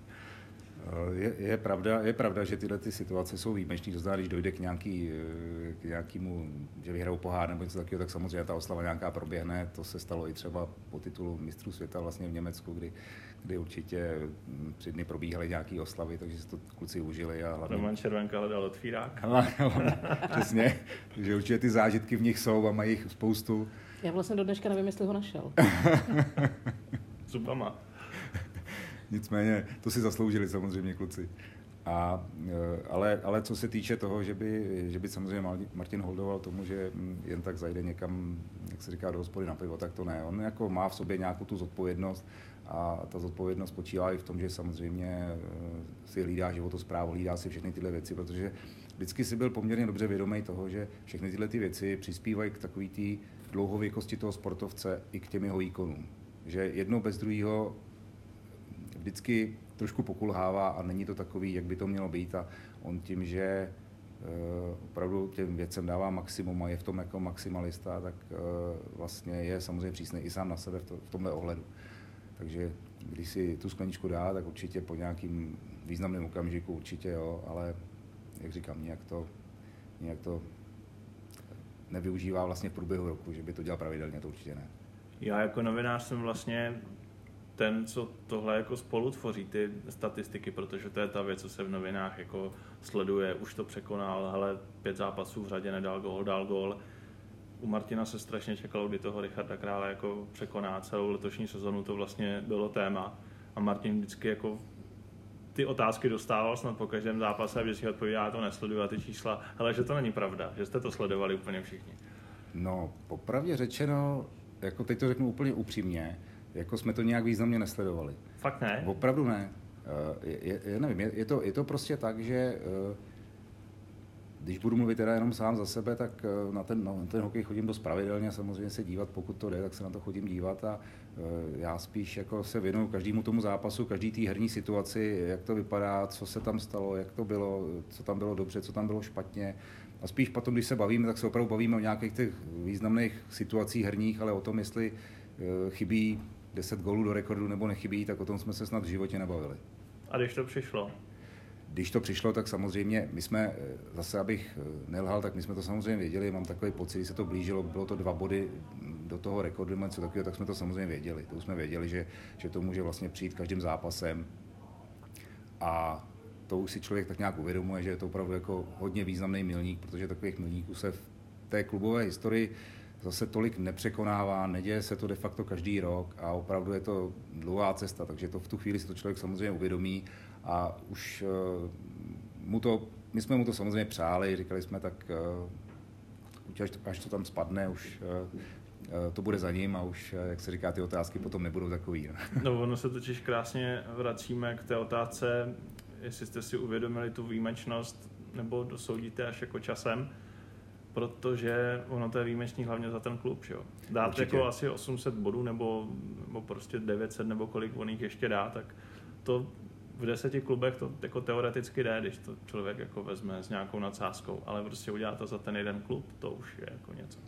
Je, je, pravda, je pravda, že tyhle ty situace jsou výjimečné. To znamená, když dojde k, nějaký, k nějakému, že vyhrajou pohár nebo něco takového, tak samozřejmě ta oslava nějaká proběhne. To se stalo i třeba po titulu mistrů světa vlastně v Německu, kdy, kdy určitě tři dny probíhaly nějaké oslavy, takže si to kluci užili. A
hlavně... Roman Červenka hledal otvírák.
Přesně, že určitě ty zážitky v nich jsou a mají jich spoustu.
Já vlastně do dneška nevím, jestli ho našel.
Zubama.
Nicméně to si zasloužili samozřejmě kluci. A, e, ale, ale co se týče toho, že by, že by samozřejmě Martin holdoval tomu, že jen tak zajde někam, jak se říká, do hospody na pivo, tak to ne. On jako má v sobě nějakou tu zodpovědnost a ta zodpovědnost spočívá i v tom, že samozřejmě e, si hlídá životosprávu, hlídá si všechny tyhle věci, protože vždycky si byl poměrně dobře vědomý toho, že všechny tyhle ty věci přispívají k takové té dlouhověkosti toho sportovce i k těm jeho výkonům. Že jedno bez druhého vždycky trošku pokulhává a není to takový, jak by to mělo být a on tím, že eh, opravdu těm věcem dává maximum a je v tom jako maximalista, tak eh, vlastně je samozřejmě přísný i sám na sebe v, v tomhle ohledu. Takže když si tu skleničku dá, tak určitě po nějakým významném okamžiku určitě jo, ale jak říkám, nějak to, nějak to nevyužívá vlastně v průběhu roku, že by to dělal pravidelně, to určitě ne.
Já jako novinář jsem vlastně ten, co tohle jako spolu tvoří, ty statistiky, protože to je ta věc, co se v novinách jako sleduje, už to překonal, hele, pět zápasů v řadě, nedal gol, dal gol. U Martina se strašně čekalo, kdy toho Richarda Krále jako překoná celou letošní sezonu, to vlastně bylo téma. A Martin vždycky jako ty otázky dostával snad po každém zápase a vždycky odpovídá, já to nesleduju a ty čísla, ale že to není pravda, že jste to sledovali úplně všichni.
No, popravdě řečeno, jako teď to řeknu úplně upřímně, jako jsme to nějak významně nesledovali.
Fakt ne?
Opravdu ne. Eh, je, je, nevím, je, je, to, je to prostě tak, že eh, když budu mluvit teda jenom sám za sebe, tak eh, na ten, na ten hokej chodím dost pravidelně, samozřejmě se dívat, pokud to jde, tak se na to chodím dívat a já spíš jako se věnuju každému tomu zápasu, každý té herní situaci, jak to vypadá, co se tam stalo, jak to bylo, co tam bylo dobře, co tam bylo špatně. A spíš potom, když se bavíme, tak se opravdu bavíme o nějakých těch významných situacích herních, ale o tom, jestli chybí 10 gólů do rekordu nebo nechybí, tak o tom jsme se snad v životě nebavili.
A když to přišlo?
Když to přišlo, tak samozřejmě, my jsme, eh, zase abych eh, nelhal, tak my jsme to samozřejmě věděli, mám takový pocit, když se to blížilo, bylo to dva body do toho rekordu, něco takového, tak jsme to samozřejmě věděli. To jsme věděli, že, že to může vlastně přijít každým zápasem. A to už si člověk tak nějak uvědomuje, že je to opravdu jako hodně významný milník, protože takových milníků se v té klubové historii zase tolik nepřekonává, neděje se to de facto každý rok a opravdu je to dlouhá cesta, takže to v tu chvíli si to člověk samozřejmě uvědomí a už uh, mu to, my jsme mu to samozřejmě přáli, říkali jsme tak, uh, až, až to tam spadne, už uh, to bude za ním a už, jak se říká, ty otázky potom nebudou takový.
No ono se totiž krásně vracíme k té otázce, jestli jste si uvědomili tu výjimečnost, nebo dosoudíte až jako časem, protože ono to je výjimečný hlavně za ten klub. Že jo? Dát Určitě. jako asi 800 bodů nebo, nebo prostě 900 nebo kolik on jich ještě dá, tak to v deseti klubech to jako teoreticky jde, když to člověk jako vezme s nějakou nadsázkou, ale prostě udělá to za ten jeden klub, to už je jako něco.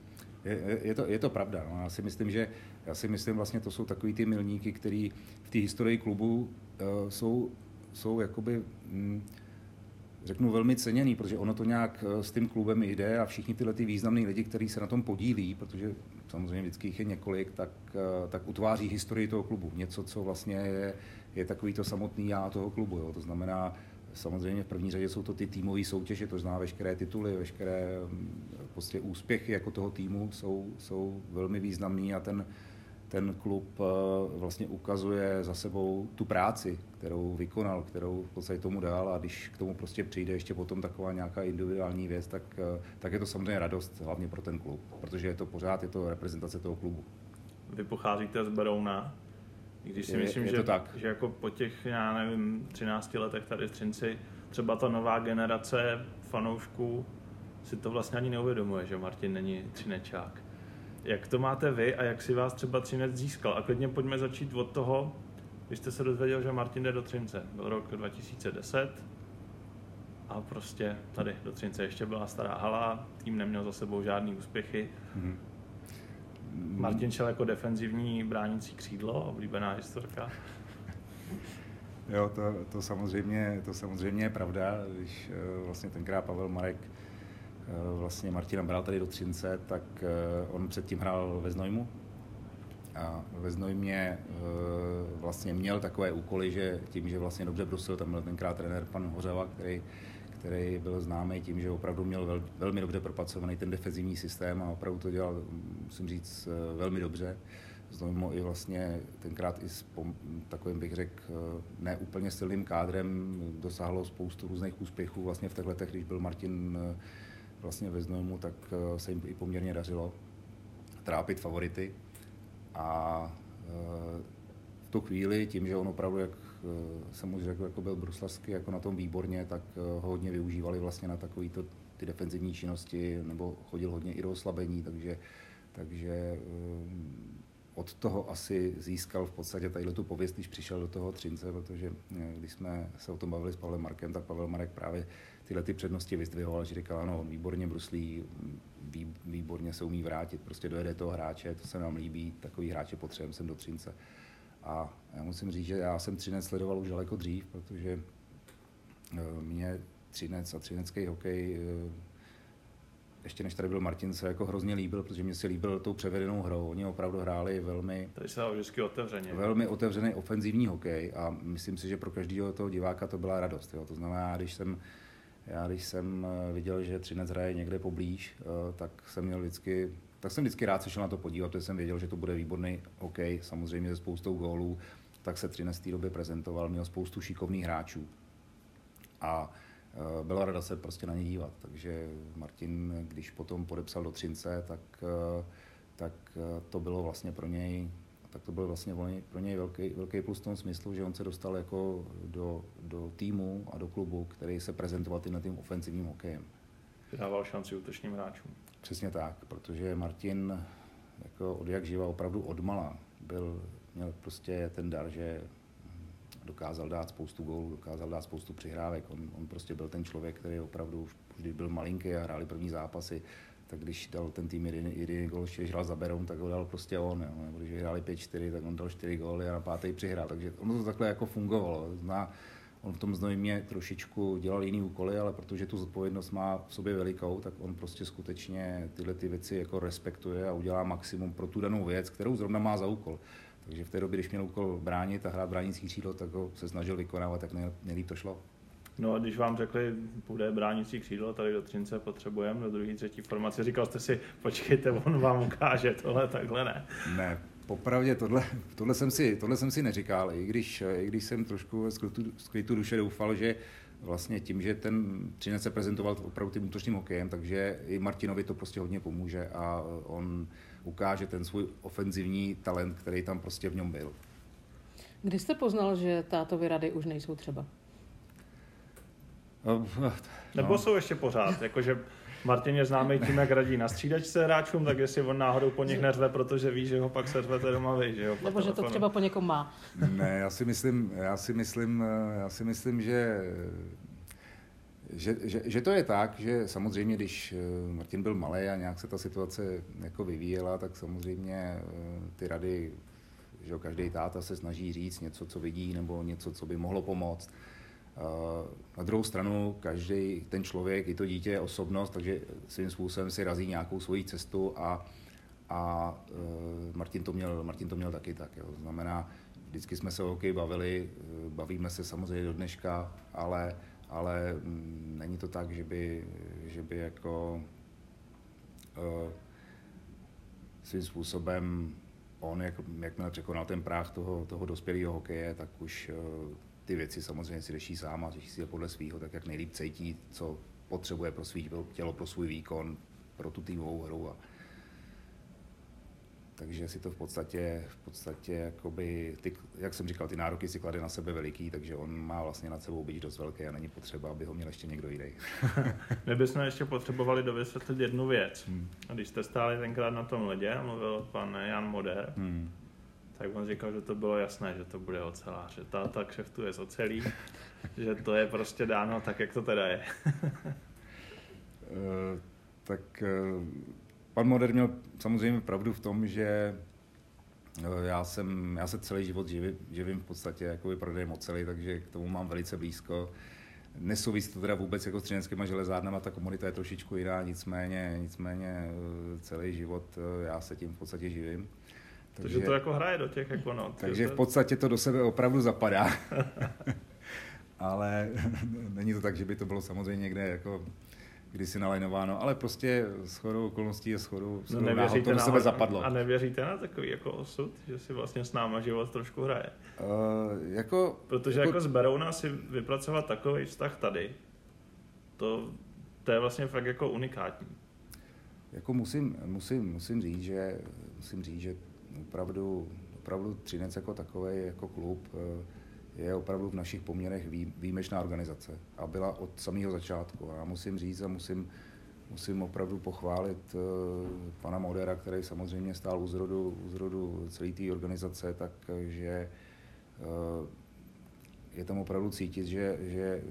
Je, je, to, je to pravda. No. Já si myslím, že já si myslím vlastně to jsou takový ty milníky, které v té historii klubu uh, jsou, jsou jakoby mm, řeknu, velmi ceněný, protože ono to nějak eh, s tím klubem jde a všichni tyhle ty významní lidi, kteří se na tom podílí, protože samozřejmě vždycky jich je několik, tak, eh, tak utváří historii toho klubu. Něco, co vlastně je, je takový to samotný já toho klubu. Jo. To znamená, samozřejmě v první řadě jsou to ty týmové soutěže, to znamená veškeré tituly, veškeré mm, prostě úspěchy jako toho týmu jsou, jsou velmi významný a ten, ten klub eh, vlastně ukazuje za sebou tu práci, kterou vykonal, kterou v podstatě tomu dal a když k tomu prostě přijde ještě potom taková nějaká individuální věc, tak, eh, tak je to samozřejmě radost hlavně pro ten klub, protože je to pořád je to reprezentace toho klubu.
vy pocházíte z Berouna, i když si
Je-
myslím,
je
že,
to tak.
že jako po těch, já nevím, 13 letech tady v Třinci, třeba ta nová generace fanoušků si to vlastně ani neuvědomuje, že Martin není Třinečák. Jak to máte vy a jak si vás třeba Třinec získal? A klidně pojďme začít od toho, když jste se dozvěděl, že Martin jde do Třince. Byl rok 2010 a prostě tady do Třince ještě byla stará hala, tým neměl za sebou žádný úspěchy.
Mhm.
Martin šel jako defenzivní bránící křídlo, oblíbená historka.
Jo, to, to, samozřejmě, to samozřejmě je pravda, když eh, vlastně tenkrát Pavel Marek eh, vlastně Martina bral tady do Třince, tak eh, on předtím hrál ve Znojmu a ve Znojmě vlastně měl takové úkoly, že tím, že vlastně dobře brusil, tam byl tenkrát trenér pan Hořava, který, který byl známý tím, že opravdu měl vel, velmi dobře propracovaný ten defenzivní systém a opravdu to dělal, musím říct, eh, velmi dobře. Znojmo i vlastně tenkrát i s takovým, bych řekl, eh, ne úplně silným kádrem dosáhlo spoustu různých úspěchů. Vlastně v těch letech, když byl Martin eh, vlastně ve Znojmu, tak se jim i poměrně dařilo trápit favority. A v tu chvíli, tím, že on opravdu, jak jsem už řekl, jako byl bruslavský jako na tom výborně, tak eh, ho hodně využívali vlastně na takovýto ty defenzivní činnosti, nebo chodil hodně i do oslabení, takže, takže eh, od toho asi získal v podstatě tady tu pověst, když přišel do toho Třince, protože eh, když jsme se o tom bavili s Pavlem Markem, tak Pavel Marek právě tyhle ty přednosti vyzdvihoval, že říkal, ano, výborně bruslí, vý, výborně se umí vrátit, prostě dojede toho hráče, to se nám líbí, takový hráče potřebujeme sem do Třince. A já musím říct, že já jsem Třinec sledoval už daleko dřív, protože eh, mě Třinec a třinecký hokej eh, ještě než tady byl Martin, se jako hrozně líbil, protože mě se líbil tou převedenou hrou. Oni opravdu hráli velmi,
Tady se vždycky otevřeně.
velmi otevřený ofenzivní hokej a myslím si, že pro každého toho diváka to byla radost. Jo. To znamená, když jsem, já když jsem eh, viděl, že Třinec hraje někde poblíž, tak jsem měl vždycky tak jsem vždycky rád se šel na to podívat, protože jsem věděl, že to bude výborný hokej, samozřejmě se spoustou gólů, tak se Třinec v té době prezentoval, měl spoustu šikovných hráčů. A eh, byla rada se prostě na ně dívat. Takže Martin, když potom podepsal do Třince, tak, eh, tak eh, to bylo vlastně pro něj tak to byl vlastně pro něj velký, velký plus v tom smyslu, že on se dostal jako do, do týmu a do klubu, který se prezentoval tímhle tím ofenzivním hokejem.
Dával šanci útočným hráčům.
Přesně tak, protože Martin jako od jak živa opravdu odmala byl, měl prostě ten dar, že dokázal dát spoustu gólů, dokázal dát spoustu přihrávek. On, on prostě byl ten člověk, který opravdu když byl malinký a hráli první zápasy, tak když dal ten tým jeden, jeden gól, když hrál za Beroun, tak ho dal prostě on. Jo. Nebo když hráli 5-4, tak on dal 4 góly a na pátý přihrál. Takže ono to takhle jako fungovalo. Zná, on v tom znojmě trošičku dělal jiný úkoly, ale protože tu zodpovědnost má v sobě velikou, tak on prostě skutečně tyhle ty věci jako respektuje a udělá maximum pro tu danou věc, kterou zrovna má za úkol. Takže v té době, když měl úkol bránit a hrát bránící křídlo, tak ho se snažil vykonávat, tak nej- nejlíp to šlo.
No a když vám řekli, bude bránící křídlo, tady do Třince potřebujeme, do druhé, třetí formace, říkal jste si, počkejte, on vám ukáže, tohle takhle ne.
Ne, popravdě tohle, tohle, jsem si, tohle jsem si neříkal, i když, i když jsem trošku z klitu, z klitu duše doufal, že vlastně tím, že ten Třinec se prezentoval opravdu tím útočným hokejem, takže i Martinovi to prostě hodně pomůže a on ukáže ten svůj ofenzivní talent, který tam prostě v něm byl.
Kdy jste poznal, že tátovy rady už nejsou třeba?
Nebo
No.
jsou ještě pořád, jakože Martin je známý tím, jak radí na střídačce hráčům, tak jestli on náhodou po nich neřve, protože ví, že ho pak se řvete doma vy, že jo?
Nebo že to třeba po někom má?
Ne, já si myslím, já si myslím, já si myslím, že že, že, že, to je tak, že samozřejmě, když eh, Martin byl malý a nějak se ta situace jako vyvíjela, tak samozřejmě eh, ty rady, že jo, každý táta se snaží říct něco, co vidí, nebo něco, co by mohlo pomoct. Na druhou stranu, každý ten člověk, i to dítě je osobnost, takže svým způsobem si razí nějakou svoji cestu a, a eh, Martin, to měl, Martin to měl taky tak. Jo. Znamená, vždycky jsme se o hokej bavili, eh, bavíme se samozřejmě do dneška, ale, ale mm, není to tak, že by, že by jako eh, svým způsobem on, jak, jakmile překonal ten práh toho, toho dospělého hokeje, tak už ty věci samozřejmě si řeší sám a řeší si je podle svého, tak jak nejlíp cítí, co potřebuje pro svý tělo, pro svůj výkon, pro tu týmovou hru. A takže si to v podstatě, v podstatě jakoby, ty, jak jsem říkal, ty nároky si klade na sebe veliký, takže on má vlastně nad sebou být dost velký a není potřeba, aby ho měl ještě někdo jiný.
My bychom ještě potřebovali dovysvětlit jednu věc. Hmm. Když jste stáli tenkrát na tom ledě mluvil pan Jan Moder, hmm. Tak on říkal, že to bylo jasné, že to bude ocelář, že ta kšeftuje z ocelí, že to je prostě dáno tak, jak to teda je.
uh, tak uh Pan Moder měl samozřejmě pravdu v tom, že eh, já, jsem, já se celý život živím, živím v podstatě jako prodejem oceli, takže k tomu mám velice blízko. Nesouvisí to teda vůbec jako s třineckýma železárnama, ta komunita je trošičku jiná, nicméně, nicméně eh, celý život eh, já se tím v podstatě živím.
Takže, takže to jako hraje do těch jako no,
Takže v podstatě to do sebe opravdu zapadá. Ale není to tak, že by to bylo samozřejmě někde jako kdysi nalajnováno, ale prostě s chodou okolností a s chodou, s chodou no náhod to do sebe zapadlo.
A nevěříte na takový jako osud, že si vlastně s náma život trošku hraje?
Uh, jako,
Protože jako, jako z Berouna si vypracovat takový vztah tady, to, to je vlastně fakt jako unikátní.
Jako musím, musím, musím říct, že musím říct, že opravdu, opravdu Třinec jako takový, jako klub, uh, je opravdu v našich poměrech výjimečná organizace a byla od samého začátku. A já musím říct a musím, musím opravdu pochválit uh, pana Modera, který samozřejmě stál u zrodu, u zrodu celé té organizace, takže uh, je tam opravdu cítit, že, že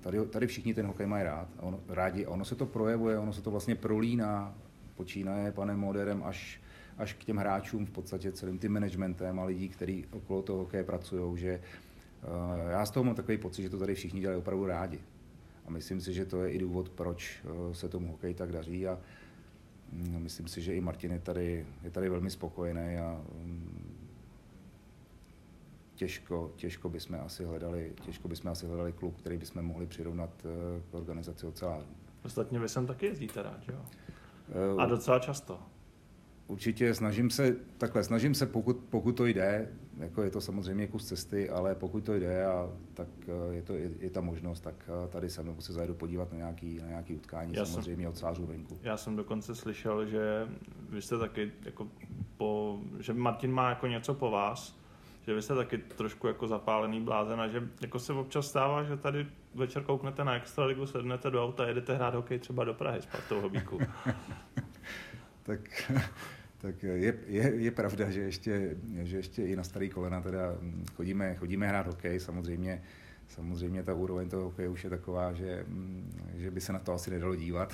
tady, tady všichni ten hokej mají rád, on, rádi a ono se to projevuje, ono se to vlastně prolíná, počínaje panem Moderem až až k těm hráčům, v podstatě celým tím managementem a lidí, kteří okolo toho hokeje pracují, že uh, já z toho mám takový pocit, že to tady všichni dělají opravdu rádi. A myslím si, že to je i důvod, proč uh, se tomu hokeji tak daří a um, myslím si, že i Martin je tady, je tady velmi spokojený a um, těžko, těžko bychom asi hledali, těžko bychom asi hledali klub, který bychom mohli přirovnat uh, k organizaci ocelářů.
Ostatně vy sem taky jezdíte rád, jo? A docela často
určitě snažím se, takhle, snažím se, pokud, pokud to jde, jako je to samozřejmě kus cesty, ale pokud to jde, a, tak eh, je, to, je, je ta možnost, tak eh, tady se mnou se zajedu podívat na nějaký, na nějaký utkání, já samozřejmě jsem, od sářů venku.
Já jsem dokonce slyšel, že vy jste taky, jako po, že Martin má jako něco po vás, že vy jste taky trošku jako zapálený blázen a že jako se občas stává, že tady večer kouknete na Extraligu, sednete do auta, jedete hrát hokej třeba do Prahy s Partou Hobíku.
tak tak je, je, je pravda, že ještě, že ještě i na starý kolena teda chodíme, chodíme hrát hokej, samozřejmě samozřejmě ta úroveň toho hokeje už je taková, že, že by se na to asi nedalo dívat.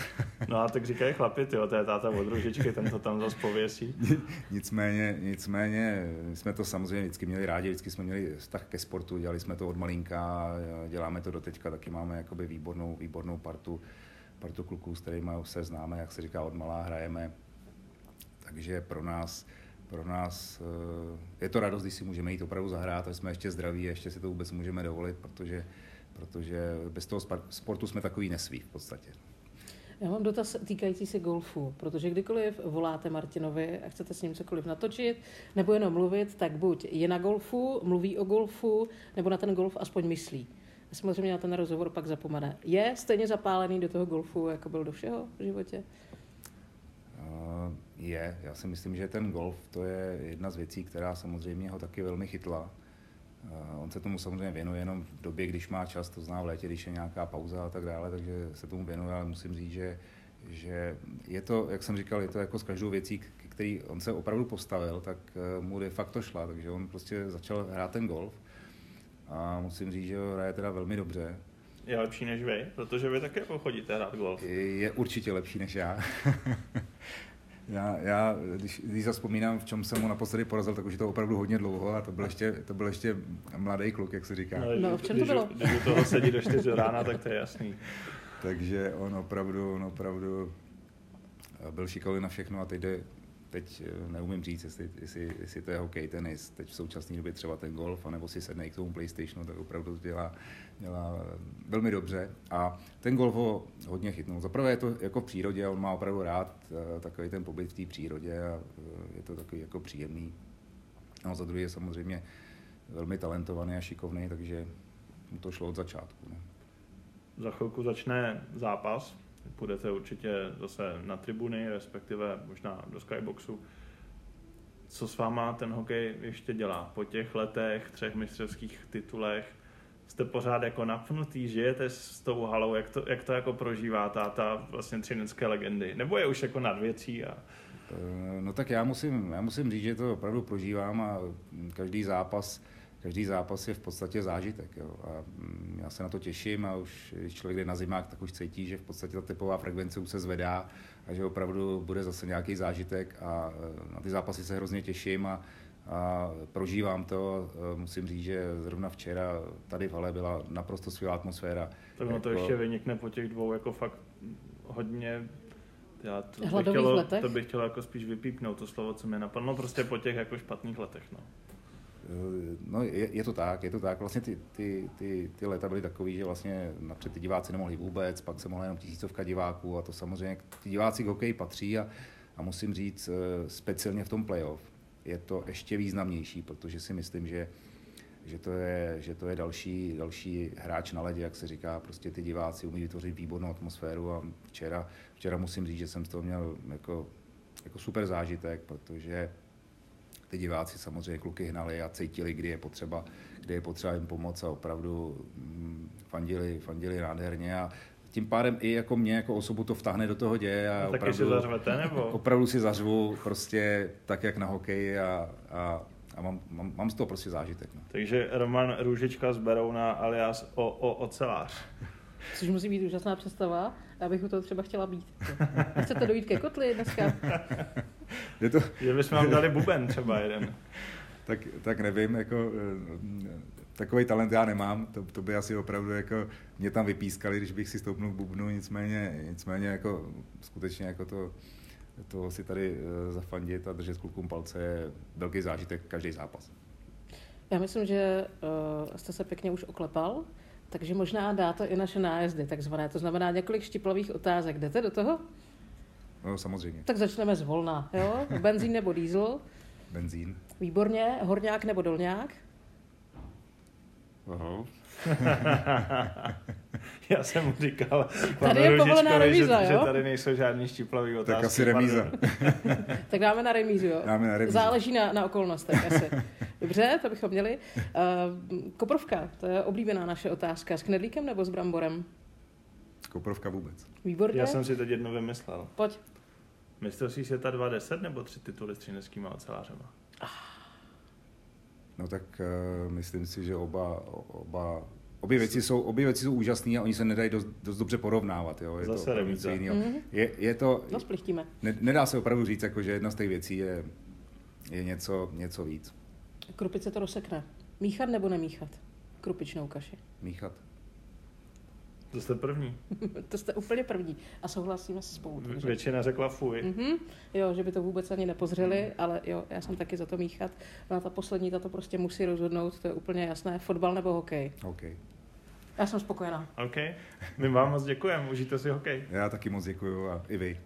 No a tak říkají chlapi, tyjo, to je táta od ružičky, ten to tam zase pověsí.
nicméně, nicméně jsme to samozřejmě vždycky měli rádi, vždycky jsme měli vztah ke sportu, dělali jsme to od malinka, děláme to do teďka, taky máme jakoby výbornou, výbornou partu, partu kluků, s kterými se známe, jak se říká, od malá hrajeme takže pro nás, pro nás eh, je to radost, když si můžeme jít opravdu zahrát, a jsme ještě zdraví a ještě si to vůbec můžeme dovolit, protože, protože bez toho sportu jsme takový nesví v podstatě.
Já mám dotaz týkající se golfu, protože kdykoliv voláte Martinovi a chcete s ním cokoliv natočit, nebo jenom mluvit, tak buď je na golfu, mluví o golfu, nebo na ten golf aspoň myslí. A samozřejmě na ten rozhovor pak zapomene. Je stejně zapálený do toho golfu, jako byl do všeho v životě?
Je. Já si myslím, že ten golf to je jedna z věcí, která samozřejmě ho taky velmi chytla. On se tomu samozřejmě věnuje jenom v době, když má čas, to zná v létě, když je nějaká pauza a tak dále, takže se tomu věnuje, ale musím říct, že, že je to, jak jsem říkal, je to jako s každou věcí, který on se opravdu postavil, tak eh, mu de facto šla, takže on prostě začal hrát ten golf a musím říct, že ho hraje teda velmi dobře.
Je lepší než vy, protože vy také chodíte hrát golf.
Je určitě lepší než já. Já, já když, když zaspomínám, v čem jsem mu naposledy porazil, tak už je to opravdu hodně dlouho a to byl ještě, to byl ještě mladý kluk, jak se říká.
No, no v čem to bylo?
Když, když u toho sedí do 4 rána, tak to je jasný.
Takže on opravdu, on opravdu byl šikovný na všechno a teď jde, teď eh, neumím říct, jestli, jestli, jestli to je hokej, tenis, teď v současné době třeba ten golf, anebo si sedne k tomu PlayStationu, tak opravdu dělá, dělá velmi dobře. A ten golf ho hodně chytnul. Za prvé je to jako v přírodě, on má opravdu rád eh, takový ten pobyt v té přírodě a eh, je to takový jako příjemný. No a za druhé je samozřejmě velmi talentovaný a šikovný, takže mu to šlo od začátku. Ne?
Za chvilku začne zápas, půjdete určitě zase na tribuny, respektive možná do skyboxu. co s váma ten hokej ještě dělá. Po těch letech, třech mistrovských titulech, jste pořád jako napnutý, žijete s tou halou, jak to, jak to jako prožívá ta, ta vlastně třinecké legendy? Nebo je už jako nad věcí a
Eh, No tak já musím, já musím říct, že to opravdu prožívám a každý zápas, každý zápas je v podstatě zážitek. Jo. A mm, já se na to těším a už když člověk jde na zimák, tak už cítí, že v podstatě ta tepová frekvence už se zvedá a že opravdu bude zase nějaký zážitek a eh, na ty zápasy se hrozně těším a, a prožívám to. Eh, Musím říct, že zrovna včera tady v hale byla naprosto skvělá atmosféra.
tak ono to
Jako-
ještě vynikne po těch dvou jako fakt hodně já to bych, chtělo,
letech?
to bych chtěl jako spíš vypípnout, to slovo, co mi napadlo, no prostě po těch jako špatných letech, no.
Eh, No, je, je, to tak, je to tak. Vlastně ty, ty, ty, ty léta byly takový, že vlastně napřed ty diváci nemohli vůbec, pak se mohla jenom tisícovka diváků a to samozřejmě, ty diváci k hokeji patří a, a musím říct, eh, speciálně v tom playoff je to ještě významnější, protože si myslím, že že to je, že to je další, další hráč na ledě, jak se říká, prostě ty diváci umí vytvořit výbornou atmosféru a včera, včera musím říct, že jsem z toho měl jako, jako super zážitek, protože ty diváci samozřejmě kluky hnali a cítili, kdy je potřeba, kdy je potřeba jim pomoct a opravdu mm, fandili, fandili nádherně a tím pádem i jako mě jako osobu to vtáhne do toho děje a
taky
opravdu,
si zařvete, nebo?
opravdu si zařvu prostě tak, jak na hokeji a, a, a mám, mám, mám z toho prostě zážitek. No.
Takže Roman Růžička z Berouna alias o, o, ocelář.
Což musí být úžasná představa. Já bych u toho třeba chtěla být. Chcete dojít ke kotli dneska?
Je to...
Že bychom vám dali buben třeba jeden.
tak, tak nevím, jako takový talent já nemám, to, to by asi opravdu jako mě tam vypískali, když bych si stoupnul k bubnu, nicméně, nicméně jako skutečně jako to, to si tady eh, zafandit a držet klukům palce je velký zážitek každý zápas.
Já myslím, že uh, jste se pěkně už oklepal, takže možná dáte i naše nájezdy, takzvané. To znamená několik štiplavých otázek. Jdete do toho?
No samozřejmě.
Tak začneme z volna, jo? Benzín nebo diesel?
Benzín.
Výborně. Horňák nebo dolňák?
Aha.
Já jsem mu říkal,
Tady je povolená remíza,
že, že
jo?
tady nejsou žádný štiplavý otázky.
asi remíza.
Tak dáme na remízu, jo?
Dáme na remízu.
Záleží na, na okolnostech asi. Dobře, to bychom měli. Uh, koprovka, to je oblíbená naše otázka. S knedlíkem nebo s bramborem?
Koprovka vůbec.
Výborně.
Já jsem si teď jedno vymyslel.
Pojď.
Mistrovství světa 2.10 nebo tři tituly s třineckýma ocelářema?
No tak uh, myslím si, že oba, oba Obě věci, jsou, obě věci jsou úžasné a oni se nedají dost, dost dobře porovnávat. Jo? Je
Zase
to něco jiného.
Mhm.
Je, je to,
No, splichtíme.
ne, nedá se opravdu říct, jako, že jedna z těch věcí je, je něco, něco víc.
Krupice to rozsekne. Míchat nebo nemíchat? Krupičnou kaši.
Míchat.
To jste první.
to jste úplně první. A souhlasíme se spolu. Takže-
Většina řekla fuj.
Mhm. Jo, že by to vůbec ani nepozřeli, ale jo, já jsem taky za to míchat. No a ta poslední, ta to prostě musí rozhodnout, to je úplně jasné. Fotbal nebo hokej?
OK.
Já jsem spokojená.
OK. My vám moc děkujeme, užijte si hokej.
Já taky moc děkuju a i vy.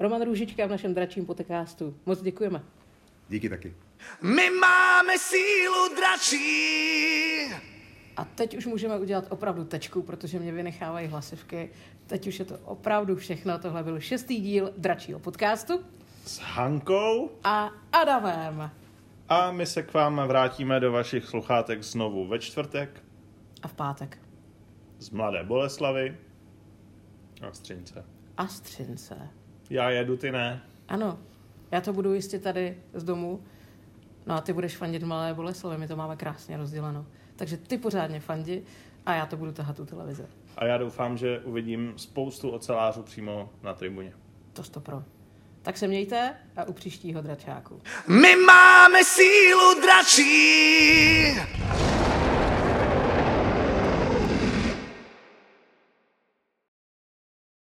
Roman Růžička v našem dračím podcastu. Moc děkujeme.
Díky taky.
My máme sílu dračí.
A teď už můžeme udělat opravdu tečku, protože mě vynechávají hlasivky. Teď už je to opravdu všechno. Tohle byl šestý díl dračího podcastu.
S Hankou
A Adamem.
a my se k vám vrátíme do vašich sluchátek znovu ve čtvrtek
A v pátek.
z Mladé Boleslavy a Střince.
A Střince.
Já jedu, ty ne.
Ano, já to budu jistě tady z domu. No a ty budeš fandit Malé Boleslavi, my to máme krásně rozděleno. Takže ty pořádně fandi a já to budu tahat u televize.
A já doufám, že uvidím spoustu ocelářů přímo na tribuně.
To stopro. Tak se mějte a u příštího dračáku.
My máme sílu dračí.